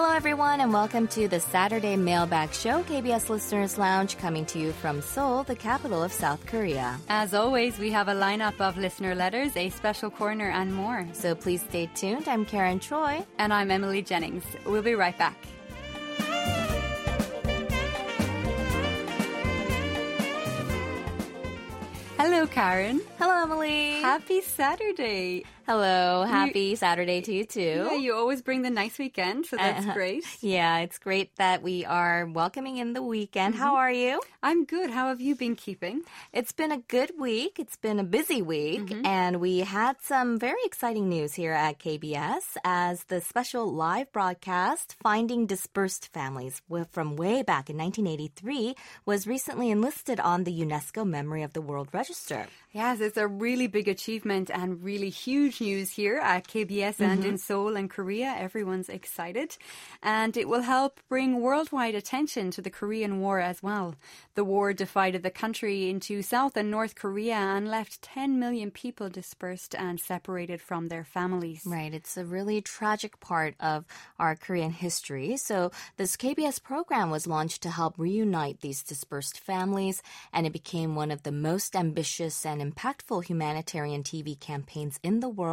Hello, everyone, and welcome to the Saturday Mailbag Show, KBS Listeners Lounge, coming to you from Seoul, the capital of South Korea. As always, we have a lineup of listener letters, a special corner, and more. So please stay tuned. I'm Karen Choi. And I'm Emily Jennings. We'll be right back. Hello, Karen. Hello, Emily. Happy Saturday. Hello. Happy you, Saturday to you too. Yeah, you always bring the nice weekend, so that's uh, great. Yeah, it's great that we are welcoming in the weekend. Mm-hmm. How are you? I'm good. How have you been keeping? It's been a good week. It's been a busy week, mm-hmm. and we had some very exciting news here at KBS as the special live broadcast Finding Dispersed Families from way back in 1983 was recently enlisted on the UNESCO Memory of the World Register. Yes, it's a really big achievement and really huge news here at KBS mm-hmm. and in Seoul and Korea. Everyone's excited. And it will help bring worldwide attention to the Korean War as well. The war divided the country into South and North Korea and left 10 million people dispersed and separated from their families. Right. It's a really tragic part of our Korean history. So this KBS program was launched to help reunite these dispersed families, and it became one of the most ambitious and impactful humanitarian TV campaigns in the world,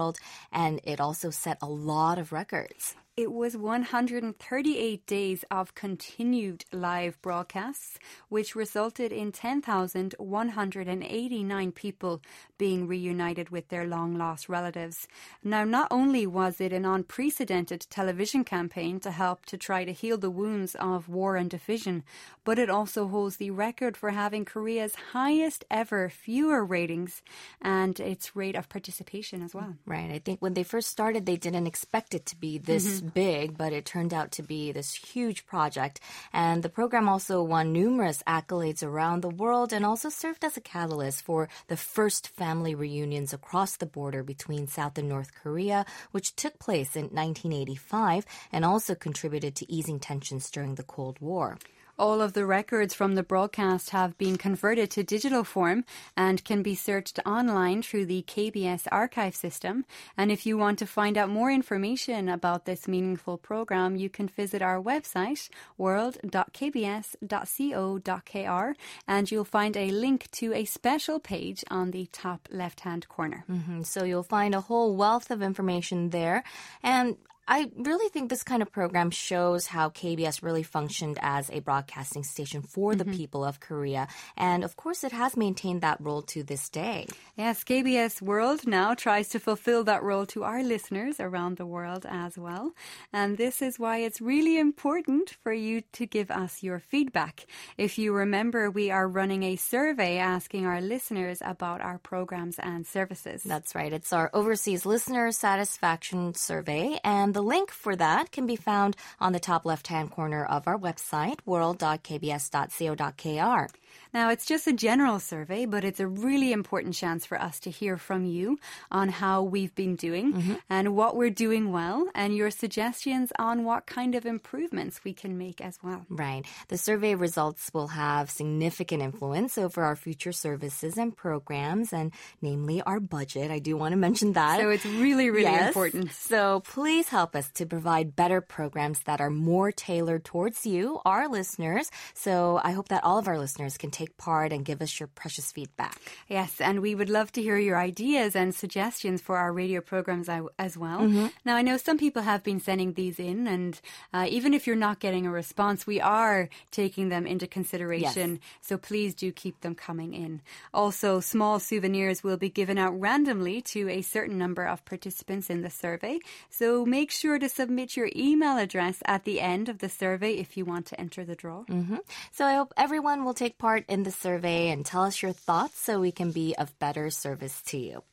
and it also set a lot of records. It was 138 days of continued live broadcasts, which resulted in 10,189 people being reunited with their long lost relatives. Now, not only was it an unprecedented television campaign to help to try to heal the wounds of war and division, but it also holds the record for having Korea's highest ever viewer ratings and its rate of participation as well. Right. I think when they first started, they didn't expect it to be this. Mm-hmm big, but it turned out to be this huge project. And the program also won numerous accolades around the world and also served as a catalyst for the first family reunions across the border between South and North Korea, which took place in 1985 and also contributed to easing tensions during the Cold War. All of the records from the broadcast have been converted to digital form and can be searched online through the KBS archive system. And if you want to find out more information about this meaningful program, you can visit our website, world.kbs.co.kr, and you'll find a link to a special page on the top left hand corner. Mm-hmm. So you'll find a whole wealth of information there. And I really think this kind of program shows how KBS really functioned as a broadcasting station for mm-hmm. the people of Korea. And of course, it has maintained that role to this day. Yes, KBS World now tries to fulfill that role to our listeners around the world as well. And this is why it's really important for you to give us your feedback. If you remember, we are running a survey asking our listeners about our programs and services. That's right. It's our overseas listener satisfaction survey. And the link for that can be found on the top left hand corner of our website, world.kbs.co.kr. Now, it's just a general survey, but it's a really important chance for us to hear from you on how we've been doing mm-hmm. and what we're doing well and your suggestions on what kind of improvements we can make as well. Right. The survey results will have significant influence over our future services and programs, and namely our budget. I do want to mention that. So it's really, really yes. important. So please help us to provide better programs that are more tailored towards you, our listeners. So I hope that all of our listeners can take take part and give us your precious feedback. Yes, and we would love to hear your ideas and suggestions for our radio programs as well. Mm-hmm. Now, I know some people have been sending these in, and uh, even if you're not getting a response, we are taking them into consideration. Yes. So please do keep them coming in. Also, small souvenirs will be given out randomly to a certain number of participants in the survey. So make sure to submit your email address at the end of the survey if you want to enter the draw. Mm-hmm. So I hope everyone will take part in the survey and tell us your thoughts so we can be of better service to you.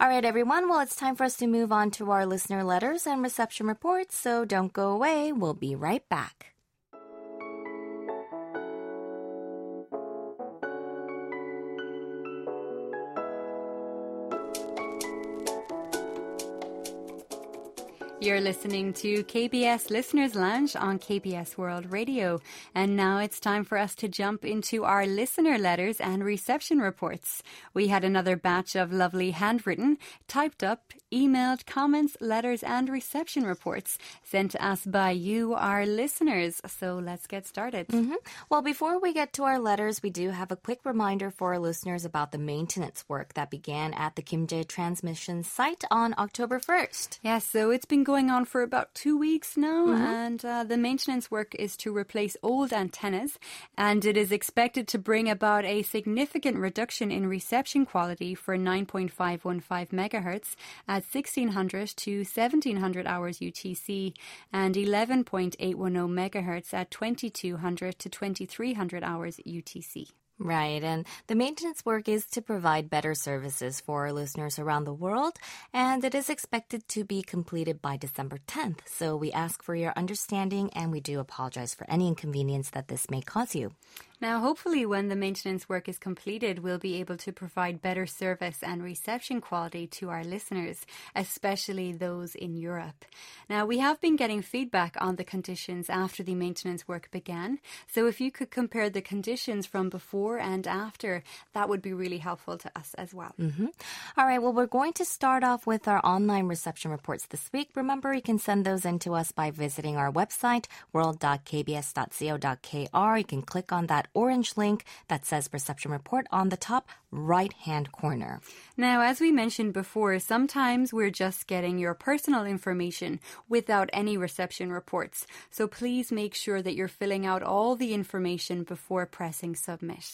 All right, everyone. Well, it's time for us to move on to our listener letters and reception reports, so don't go away. We'll be right back. You're listening to KBS Listeners Lounge on KBS World Radio. And now it's time for us to jump into our listener letters and reception reports. We had another batch of lovely handwritten, typed up, emailed comments, letters, and reception reports sent to us by you, our listeners. So let's get started. Mm-hmm. Well, before we get to our letters, we do have a quick reminder for our listeners about the maintenance work that began at the Kimje transmission site on October 1st. Yes, so it's been going on for about two weeks now, Mm-hmm. and uh, the maintenance work is to replace old antennas, and it is expected to bring about a significant reduction in reception quality for 9.515 megahertz at 1600 to 1700 hours UTC, and 11.810 megahertz at 2200 to 2300 hours UTC. Right, and the maintenance work is to provide better services for our listeners around the world, and it is expected to be completed by December 10th. So we ask for your understanding and we do apologize for any inconvenience that this may cause you. Now, hopefully, when the maintenance work is completed, we'll be able to provide better service and reception quality to our listeners, especially those in Europe. Now, we have been getting feedback on the conditions after the maintenance work began. So, if you could compare the conditions from before and after, that would be really helpful to us as well. Mm-hmm. All right, well, we're going to start off with our online reception reports this week. Remember, you can send those in to us by visiting our website, world.kbs.co.kr. You can click on that orange link that says reception report on the top right hand corner. Now, as we mentioned before, sometimes we're just getting your personal information without any reception reports. So please make sure that you're filling out all the information before pressing submit.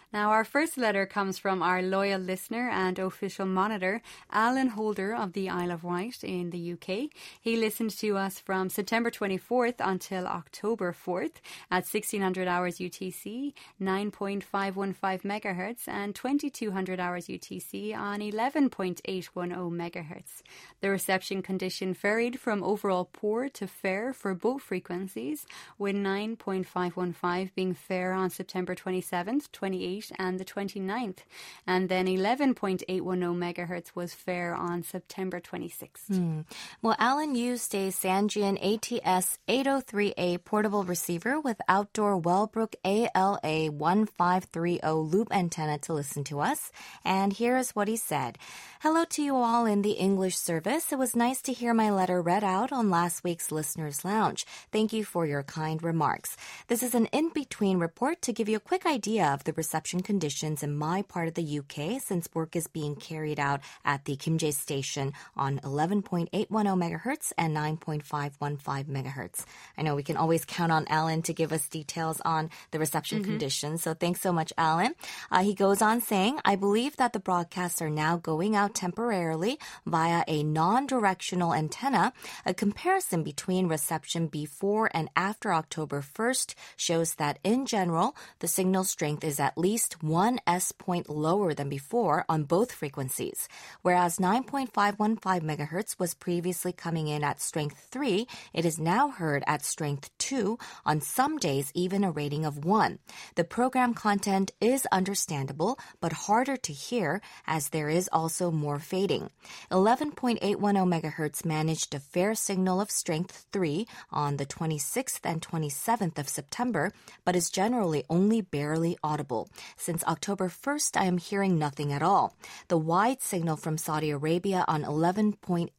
Now, our first letter comes from our loyal listener and official monitor, Alan Holder of the Isle of Wight in the UK. He listened to us from September 24th until October 4th at 1600 hours UTC, 9.515 megahertz, and 2200 hours UTC on 11.810 megahertz. The reception condition varied from overall poor to fair for both frequencies, with 9.515 being fair on September 27th, 28th, and the 29th, and then 11.810 megahertz was fair on September 26th. Hmm. Well, Alan used a Sangean ATS 803A portable receiver with outdoor Wellbrook ALA 1530 loop antenna to listen to us. And here is what he said. Hello to you all in the English service. It was nice to hear my letter read out on last week's Listener's Lounge. Thank you for your kind remarks. This is an in-between report to give you a quick idea of the reception conditions in my part of the UK since work is being carried out at the Kimje station on 11.810 megahertz and 9.515 megahertz. I know we can always count on Alan to give us details on the reception conditions, so thanks so much, Alan. Uh, he goes on saying, I believe that the broadcasts are now going out temporarily via a non-directional antenna. A comparison between reception before and after October 1st shows that in general, the signal strength is at least one S point lower than before on both frequencies. Whereas 9.515 MHz was previously coming in at strength 3, it is now heard at strength 2, on some days even a rating of 1. The program content is understandable but harder to hear as there is also more fading. 11.810 MHz managed a fair signal of strength 3 on the 26th and 27th of September, but is generally only barely audible. Since October 1st, I am hearing nothing at all. The wide signal from Saudi Arabia on 11.820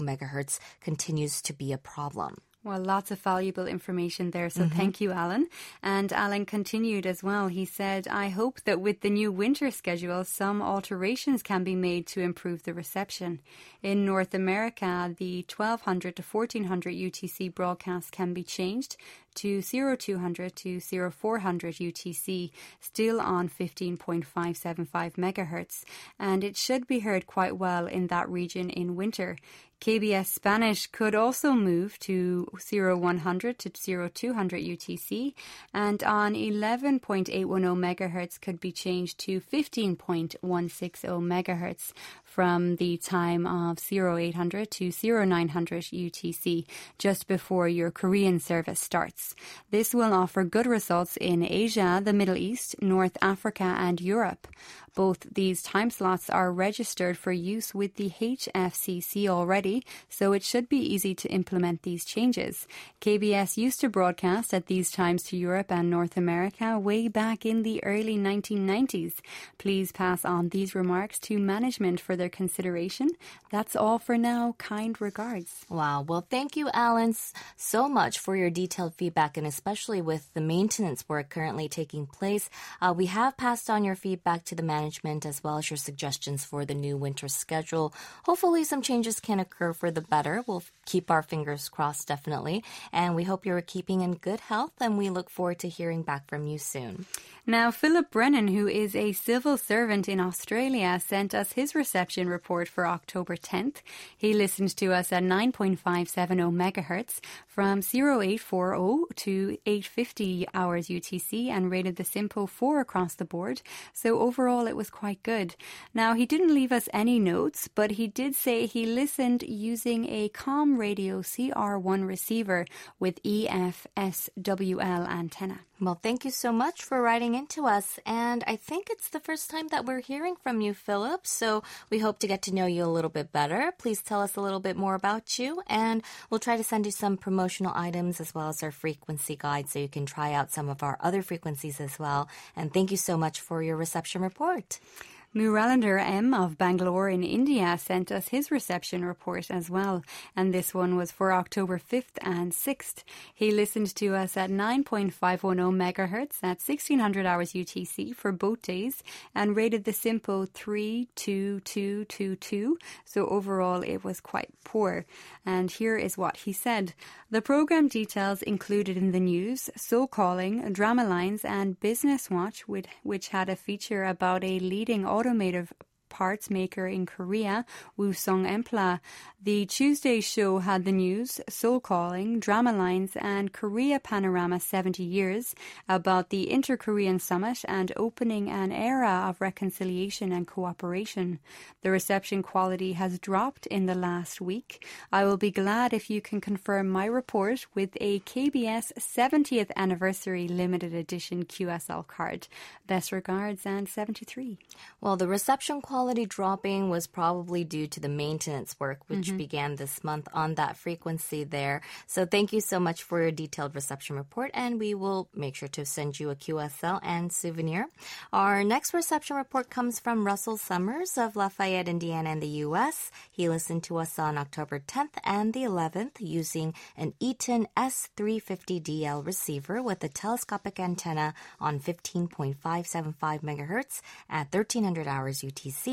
megahertz continues to be a problem. Well, lots of valuable information there. So mm-hmm. thank you, Alan. And Alan continued as well. He said, I hope that with the new winter schedule, some alterations can be made to improve the reception. In North America, the 1200 to 1400 UTC broadcast can be changed to 0200 to 0400 UTC, still on 15.575 megahertz, and it should be heard quite well in that region in winter. KBS Spanish could also move to 0100 to 0200 UTC, and on 11.810 megahertz could be changed to 15.160 megahertz from the time of 0800 to 0900 UTC, just before your Korean service starts. This will offer good results in Asia, the Middle East, North Africa, and Europe. Both these time slots are registered for use with the HFCC already, so it should be easy to implement these changes. KBS used to broadcast at these times to Europe and North America way back in the early 1990s. Please pass on these remarks to management for their consideration. That's all for now. Kind regards. Wow. Well, thank you, Alan, so much for your detailed feedback, and especially with the maintenance work currently taking place. Uh, we have passed on your feedback to the management management as well as your suggestions for the new winter schedule. Hopefully, some changes can occur for the better. We'll keep our fingers crossed, definitely. And we hope you're keeping in good health, and we look forward to hearing back from you soon. Now, Philip Brennan, who is a civil servant in Australia, sent us his reception report for October 10th. He listened to us at 9.570 megahertz from 0840 to 850 hours UTC and rated the SINPO 4 across the board. So overall, it was quite good. Now, he didn't leave us any notes, but he did say he listened using a CommRadio CR1 receiver with EFSWL antenna. Well, thank you so much for writing into us. And I think it's the first time that we're hearing from you, Philip. So we hope to get to know you a little bit better. Please tell us a little bit more about you. And we'll try to send you some promotional items as well as our frequency guide so you can try out some of our other frequencies as well. And thank you so much for your reception report. Muralidhar M of Bangalore in India sent us his reception report as well, and this one was for October 5th and 6th. He listened to us at 9.510 megahertz at 1600 hours UTC for both days and rated the SINPO 32222, so overall it was quite poor. And here is what he said. The program details included in the news, Seoul Calling, Drama Lines, and Business Watch, which had a feature about a leading automotive parts maker in Korea, Woosung Empla. The Tuesday show had the news, Seoul Calling, Drama Lines, and Korea Panorama 70 Years about the Inter Korean Summit and opening an era of reconciliation and cooperation. The reception quality has dropped in the last week. I will be glad if you can confirm my report with a KBS 70th Anniversary Limited Edition QSL card. Best regards and 73. Well, the reception quality quality dropping was probably due to the maintenance work, which mm-hmm. began this month on that frequency there. So thank you so much for your detailed reception report, and we will make sure to send you a QSL and souvenir. Our next reception report comes from Russell Summers of Lafayette, Indiana, in the U.S. He listened to us on October 10th and the 11th using an Eton S350DL receiver with a telescopic antenna on 15.575 megahertz at 1300 hours UTC.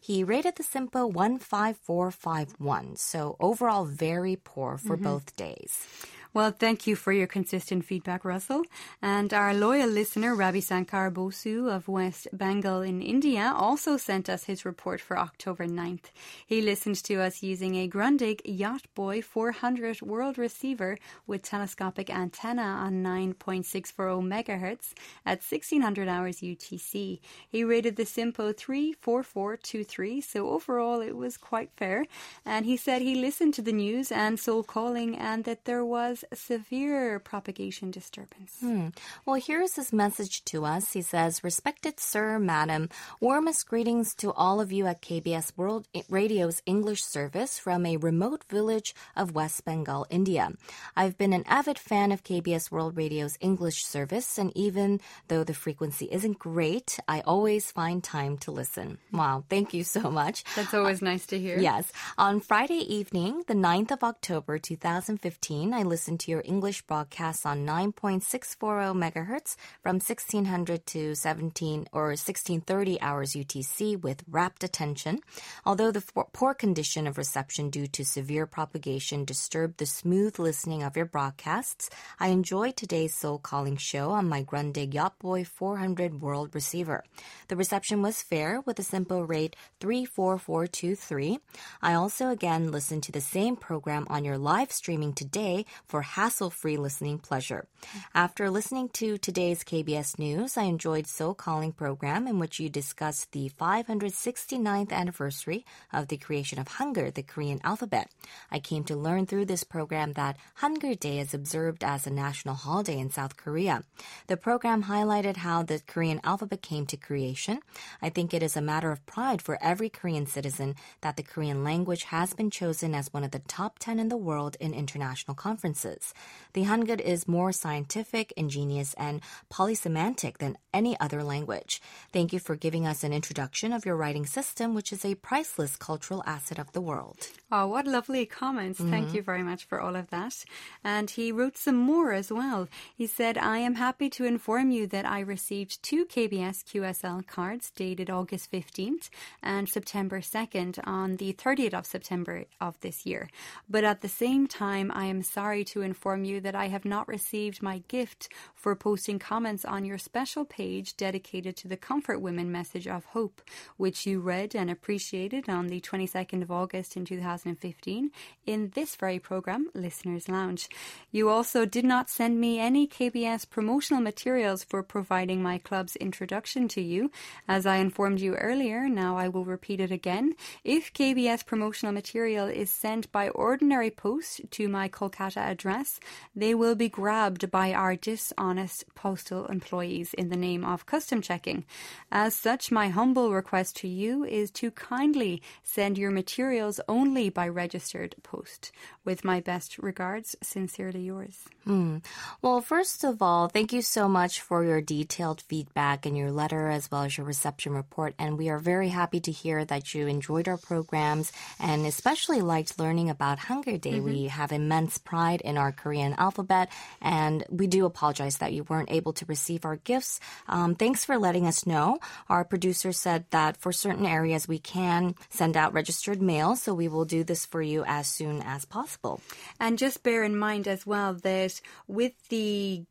He rated the SINPO 15451, so overall very poor for mm-hmm. both days. Well, thank you for your consistent feedback, Russell. And our loyal listener, Ravi Sankar Bosu of West Bengal in India, also sent us his report for October 9th. He listened to us using a Grundig Yacht Boy 400 world receiver with telescopic antenna on 9.640 megahertz at 1600 hours UTC. He rated the SINPO 34423, so overall it was quite fair. And he said he listened to the news and Seoul Calling and that there was severe propagation disturbance. Hmm. Well, here's his message to us. He says, Respected Sir, Madam, warmest greetings to all of you at KBS World Radio's English service from a remote village of West Bengal, India. I've been an avid fan of KBS World Radio's English service, and even though the frequency isn't great, I always find time to listen. Wow, thank you so much. That's always nice to hear. Yes. On Friday evening, the 9th of October 2015, I listened listen to your English broadcasts on 9.640 megahertz from 1600 to 17 or 1630 hours UTC with rapt attention. Although the poor condition of reception due to severe propagation disturbed the smooth listening of your broadcasts, I enjoyed today's Seoul Calling show on my Grundig Yachtboy 400 World receiver. The reception was fair with a simple rate 34423. I also again listened to the same program on your live streaming today for for hassle-free listening pleasure. After listening to today's KBS News, I enjoyed Seoul Calling program in which you discussed the 569th anniversary of the creation of Hangul, the Korean alphabet. I came to learn through this program that Hangul Day is observed as a national holiday in South Korea. The program highlighted how the Korean alphabet came to creation. I think it is a matter of pride for every Korean citizen that the Korean language has been chosen as one of the top 10 in the world in international conferences. The Hangul is more scientific, ingenious, and polysemantic than any other language. Thank you for giving us an introduction of your writing system, which is a priceless cultural asset of the world. Oh, what lovely comments. Mm-hmm. Thank you very much for all of that. And he wrote some more as well. He said, I am happy to inform you that I received two KBS QSL cards dated August 15th and September 2nd on the 30th of September of this year. But at the same time, I am sorry to inform you that I have not received my gift for posting comments on your special page dedicated to the Comfort Women message of hope, which you read and appreciated on the 22nd of August in 2015 in this very program, Listeners Lounge. You also did not send me any KBS promotional materials for providing my club's introduction to you. As I informed you earlier, now I will repeat it again. If KBS promotional material is sent by ordinary post to my Kolkata address, they will be grabbed by our dishonest postal employees in the name of custom checking. As such, my humble request to you is to kindly send your materials only by registered post. With my best regards, sincerely yours. Mm. Well, first of all, thank you so much for your detailed feedback in your letter as well as your reception report. And we are very happy to hear that you enjoyed our programs and especially liked learning about Hangul Day. Mm-hmm. We have immense pride in our Korean alphabet, and we do apologize that you weren't able to receive our gifts. Um, thanks for letting us know. Our producer said that for certain areas we can send out registered mail, so we will do this for you as soon as possible. And just bear in mind as well that with the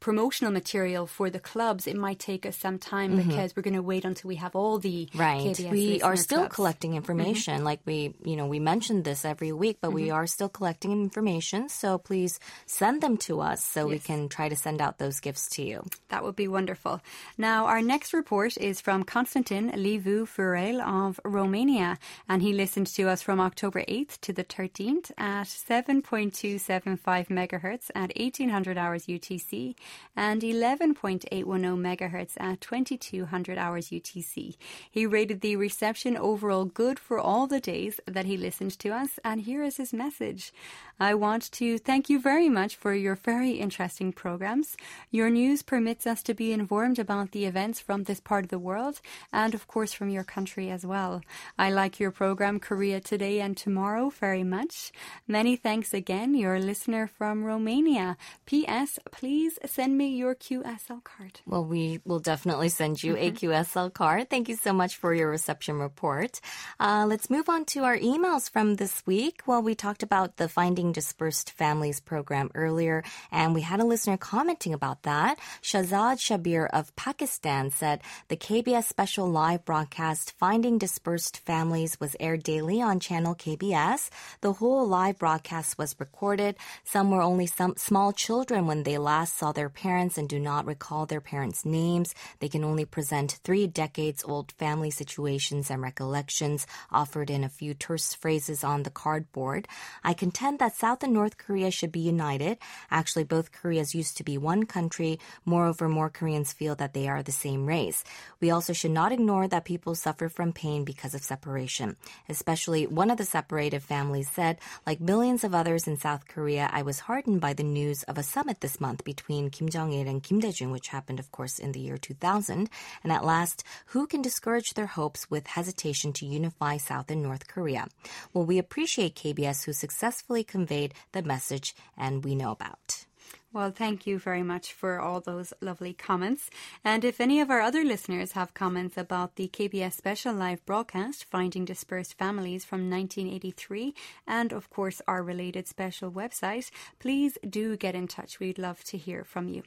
promotional material for the clubs, it might take us some time mm-hmm. because we're going to wait until we have all the right. KBS we are still clubs. collecting mm-hmm. information. Mm-hmm. Like we, you know, we mentioned this every week, but mm-hmm. we are still collecting information. So please send them to us so yes. we can try to send out those gifts to you. That would be wonderful. Now, our next report is from Constantin Liviu Furel of Romania, and he listened to us from October 8th to the 13th at 7.275 megahertz at 1800 hours UTC and 11.810 megahertz at 2200 hours UTC. He rated the reception overall good for all the days that he listened to us, and here is his message. I want to thank you very much for your very interesting programs. Your news permits us to be informed about the events from this part of the world and, of course, from your country as well. I like your program Korea Today and Tomorrow very much. Many thanks again, your listener from Romania. P.S. Please send me your QSL card. Well, we will definitely send you mm-hmm. a QSL card. Thank you so much for your reception report. Uh, let's move on to our emails from this week. Well, we talked about the Finding Dispersed Families program earlier, and we had a listener commenting about that. Shazad Shabir of Pakistan said the KBS special live broadcast Finding Dispersed Families was aired daily on channel KBS. The whole live broadcast was recorded. Some were only some small children when they last saw their parents and do not recall their parents' names. They can only present three decades old family situations and recollections offered in a few terse phrases on the cardboard. I contend that South and North Korea should be united. Actually, both Koreas used to be one country. Moreover, more Koreans feel that they are the same race. We also should not ignore that people suffer from pain because of separation. Especially one of the separated families said, like millions of others in South Korea, I was heartened by the news of a summit this month between Kim Jong-il and Kim Dae-jung, which happened, of course, in the year 2000. And at last, who can discourage their hopes with hesitation to unify South and North Korea? Well, we appreciate KBS who successfully conveyed the message and we know about. Well, thank you very much for all those lovely comments. And if any of our other listeners have comments about the KBS special live broadcast, Finding Dispersed Families from 1983, and of course our related special website, please do get in touch. We'd love to hear from you.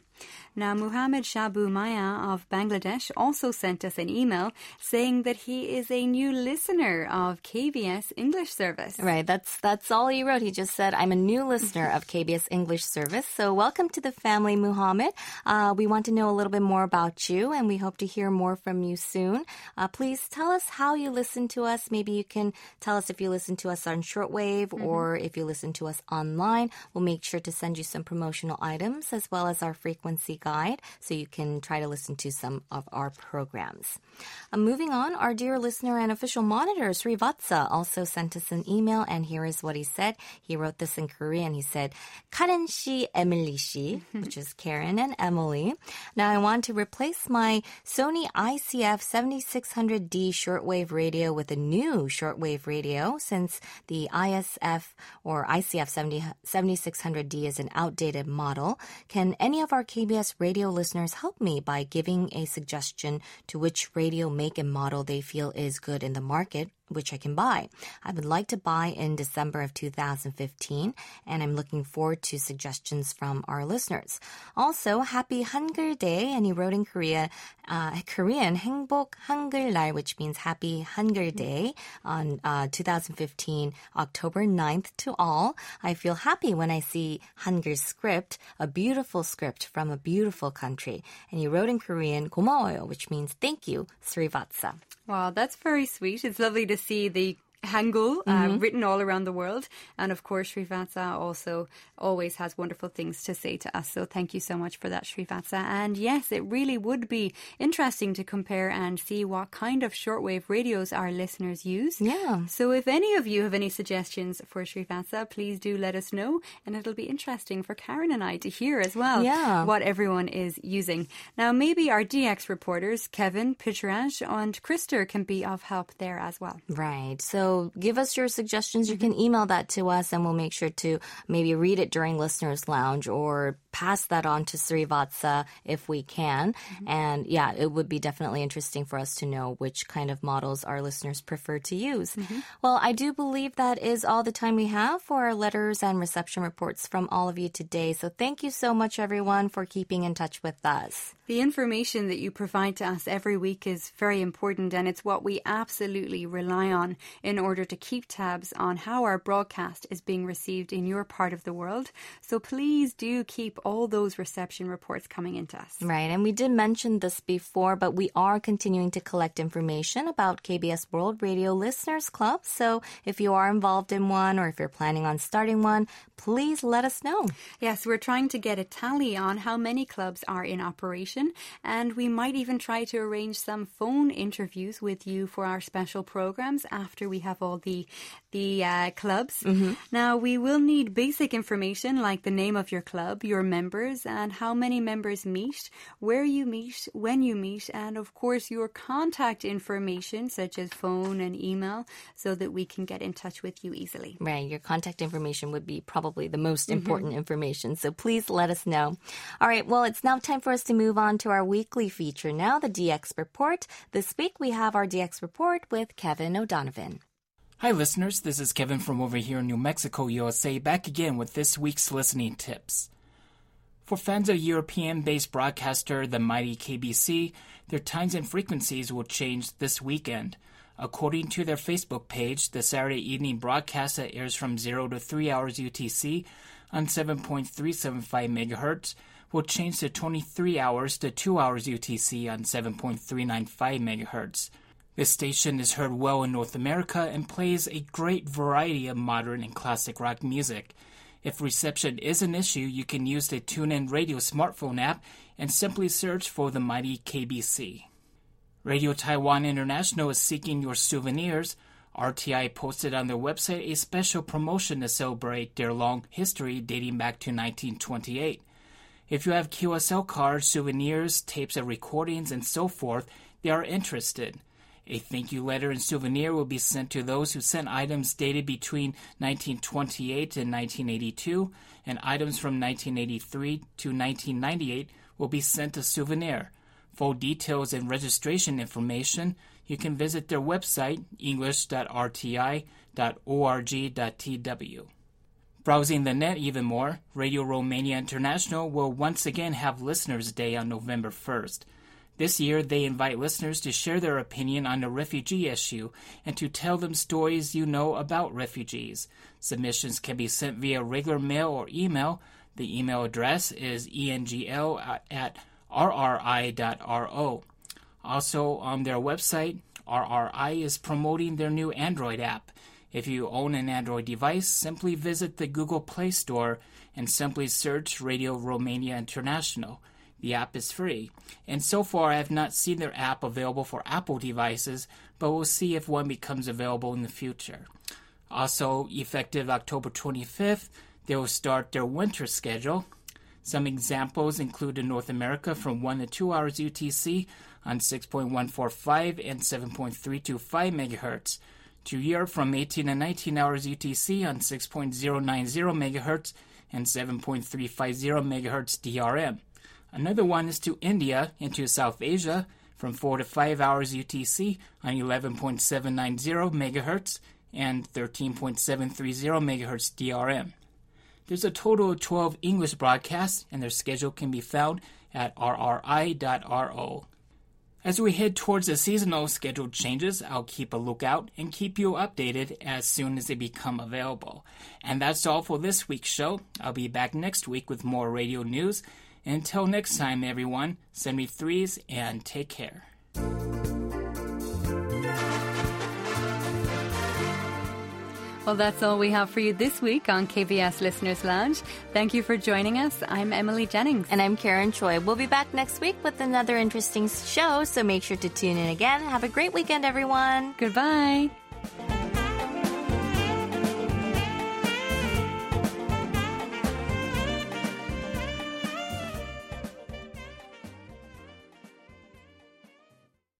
Now, Muhammad Shabu Maya of Bangladesh also sent us an email saying that he is a new listener of KBS English service. Right, that's that's all he wrote. He just said, "I'm a new listener of KBS English service." So, welcome to the family, Muhammad. Uh, we want to know a little bit more about you, and we hope to hear more from you soon. Uh, please tell us how you listen to us. Maybe you can tell us if you listen to us on shortwave mm-hmm. or if you listen to us online. We'll make sure to send you some promotional items as well as our frequency guide so you can try to listen to some of our programs. Uh, moving on, our dear listener and official monitor, Srivatsa, also sent us an email, and here is what he said. He wrote this in Korean. He said, Karen shi, Emily which is Karen and Emily. Now I want to replace my Sony ICF 7600D shortwave radio with a new shortwave radio since the ISF or ICF 70, 7600D is an outdated model. Can any of our KBS radio listeners help me by giving a suggestion to which radio make and model they feel is good in the market which I can buy. I would like to buy in December of 2015, and I'm looking forward to suggestions from our listeners. Also, happy Hangul Day, and he wrote in Korea, uh, Korean 행복 한글날, which means happy Hangul Day on uh, 2015, October 9th to all. I feel happy when I see Hangul script, a beautiful script from a beautiful country. And he wrote in Korean, 고마워요, which means thank you, Srivatsa. Wow, that's very sweet. It's lovely to see the Hangul uh, mm-hmm. written all around the world. And of course, Srivatsa also always has wonderful things to say to us. So thank you so much for that, Srivatsa. And yes, it really would be interesting to compare and see what kind of shortwave radios our listeners use. Yeah. So if any of you have any suggestions for Srivatsa, please do let us know. And it'll be interesting for Karen and I to hear as well yeah. what everyone is using. Now, maybe our DX reporters, Kevin, Pitraj, and Krister can be of help there as well. Right. So give us your suggestions. You can email that to us and we'll make sure to maybe read it during Listeners Lounge or pass that on to Srivatsa if we can. Mm-hmm. And yeah, it would be definitely interesting for us to know which kind of models our listeners prefer to use. Mm-hmm. Well, I do believe that is all the time we have for our letters and reception reports from all of you today. So thank you so much, everyone, for keeping in touch with us. The information that you provide to us every week is very important, and it's what we absolutely rely on in order to keep tabs on how our broadcast is being received in your part of the world. So please do keep all those reception reports coming into us. Right, and we did mention this before, but we are continuing to collect information about KBS World Radio Listeners Club. So if you are involved in one or if you're planning on starting one, please let us know. Yes, we're trying to get a tally on how many clubs are in operation and we might even try to arrange some phone interviews with you for our special programs after we have all the the uh, clubs. Mm-hmm. Now, we will need basic information like the name of your club, your members, and how many members meet, where you meet, when you meet, and of course, your contact information, such as phone and email, so that we can get in touch with you easily. Right. Your contact information would be probably the most mm-hmm. important information. So please let us know. All right. Well, it's now time for us to move on to our weekly feature now, the DX Report. This week, we have our DX Report with Kevin O'Donovan. Hi, listeners. This is Kevin from over here in New Mexico, USA, back again with this week's listening tips. For fans of European based broadcaster the mighty KBC, their times and frequencies will change this weekend. According to their Facebook page, the Saturday evening broadcast that airs from 0 to 3 hours UTC on 7.375 MHz will change to 23 hours to 2 hours UTC on 7.395 MHz. This station is heard well in North America and plays a great variety of modern and classic rock music. If reception is an issue, you can use the TuneIn Radio smartphone app and simply search for the mighty KBC. Radio Taiwan International is seeking your souvenirs. RTI posted on their website a special promotion to celebrate their long history dating back to 1928. If you have QSL cards, souvenirs, tapes of recordings, and so forth, they are interested. A thank you letter and souvenir will be sent to those who sent items dated between 1928 and 1982, and items from 1983 to 1998 will be sent a souvenir. For details and registration information, you can visit their website, english.rti.org.tw. Browsing the net even more, Radio Romania International will once again have Listeners' Day on November 1st. This year, they invite listeners to share their opinion on the refugee issue and to tell them stories you know about refugees. Submissions can be sent via regular mail or email. The email address is engl at rri.ro. Also, on their website, RRI is promoting their new Android app. If you own an Android device, simply visit the Google Play Store and simply search Radio Romania International. The app is free. And so far, I have not seen their app available for Apple devices, but we'll see if one becomes available in the future. Also, effective October 25th, they will start their winter schedule. Some examples include in North America from 1 to 2 hours UTC on 6.145 and 7.325 MHz, to Europe from 18 to 19 hours UTC on 6.090 MHz and 7.350 MHz DRM. Another one is to India and to South Asia from 4 to 5 hours UTC on 11.790 MHz and 13.730 MHz DRM. There's a total of 12 English broadcasts, and their schedule can be found at rri.ro. As we head towards the seasonal scheduled changes, I'll keep a lookout and keep you updated as soon as they become available. And that's all for this week's show. I'll be back next week with more radio news until next time, everyone, send me threes and take care. Well, that's all we have for you this week on KBS Listeners Lounge. Thank you for joining us. I'm Emily Jennings. And I'm Karen Choi. We'll be back next week with another interesting show, so make sure to tune in again. Have a great weekend, everyone. Goodbye.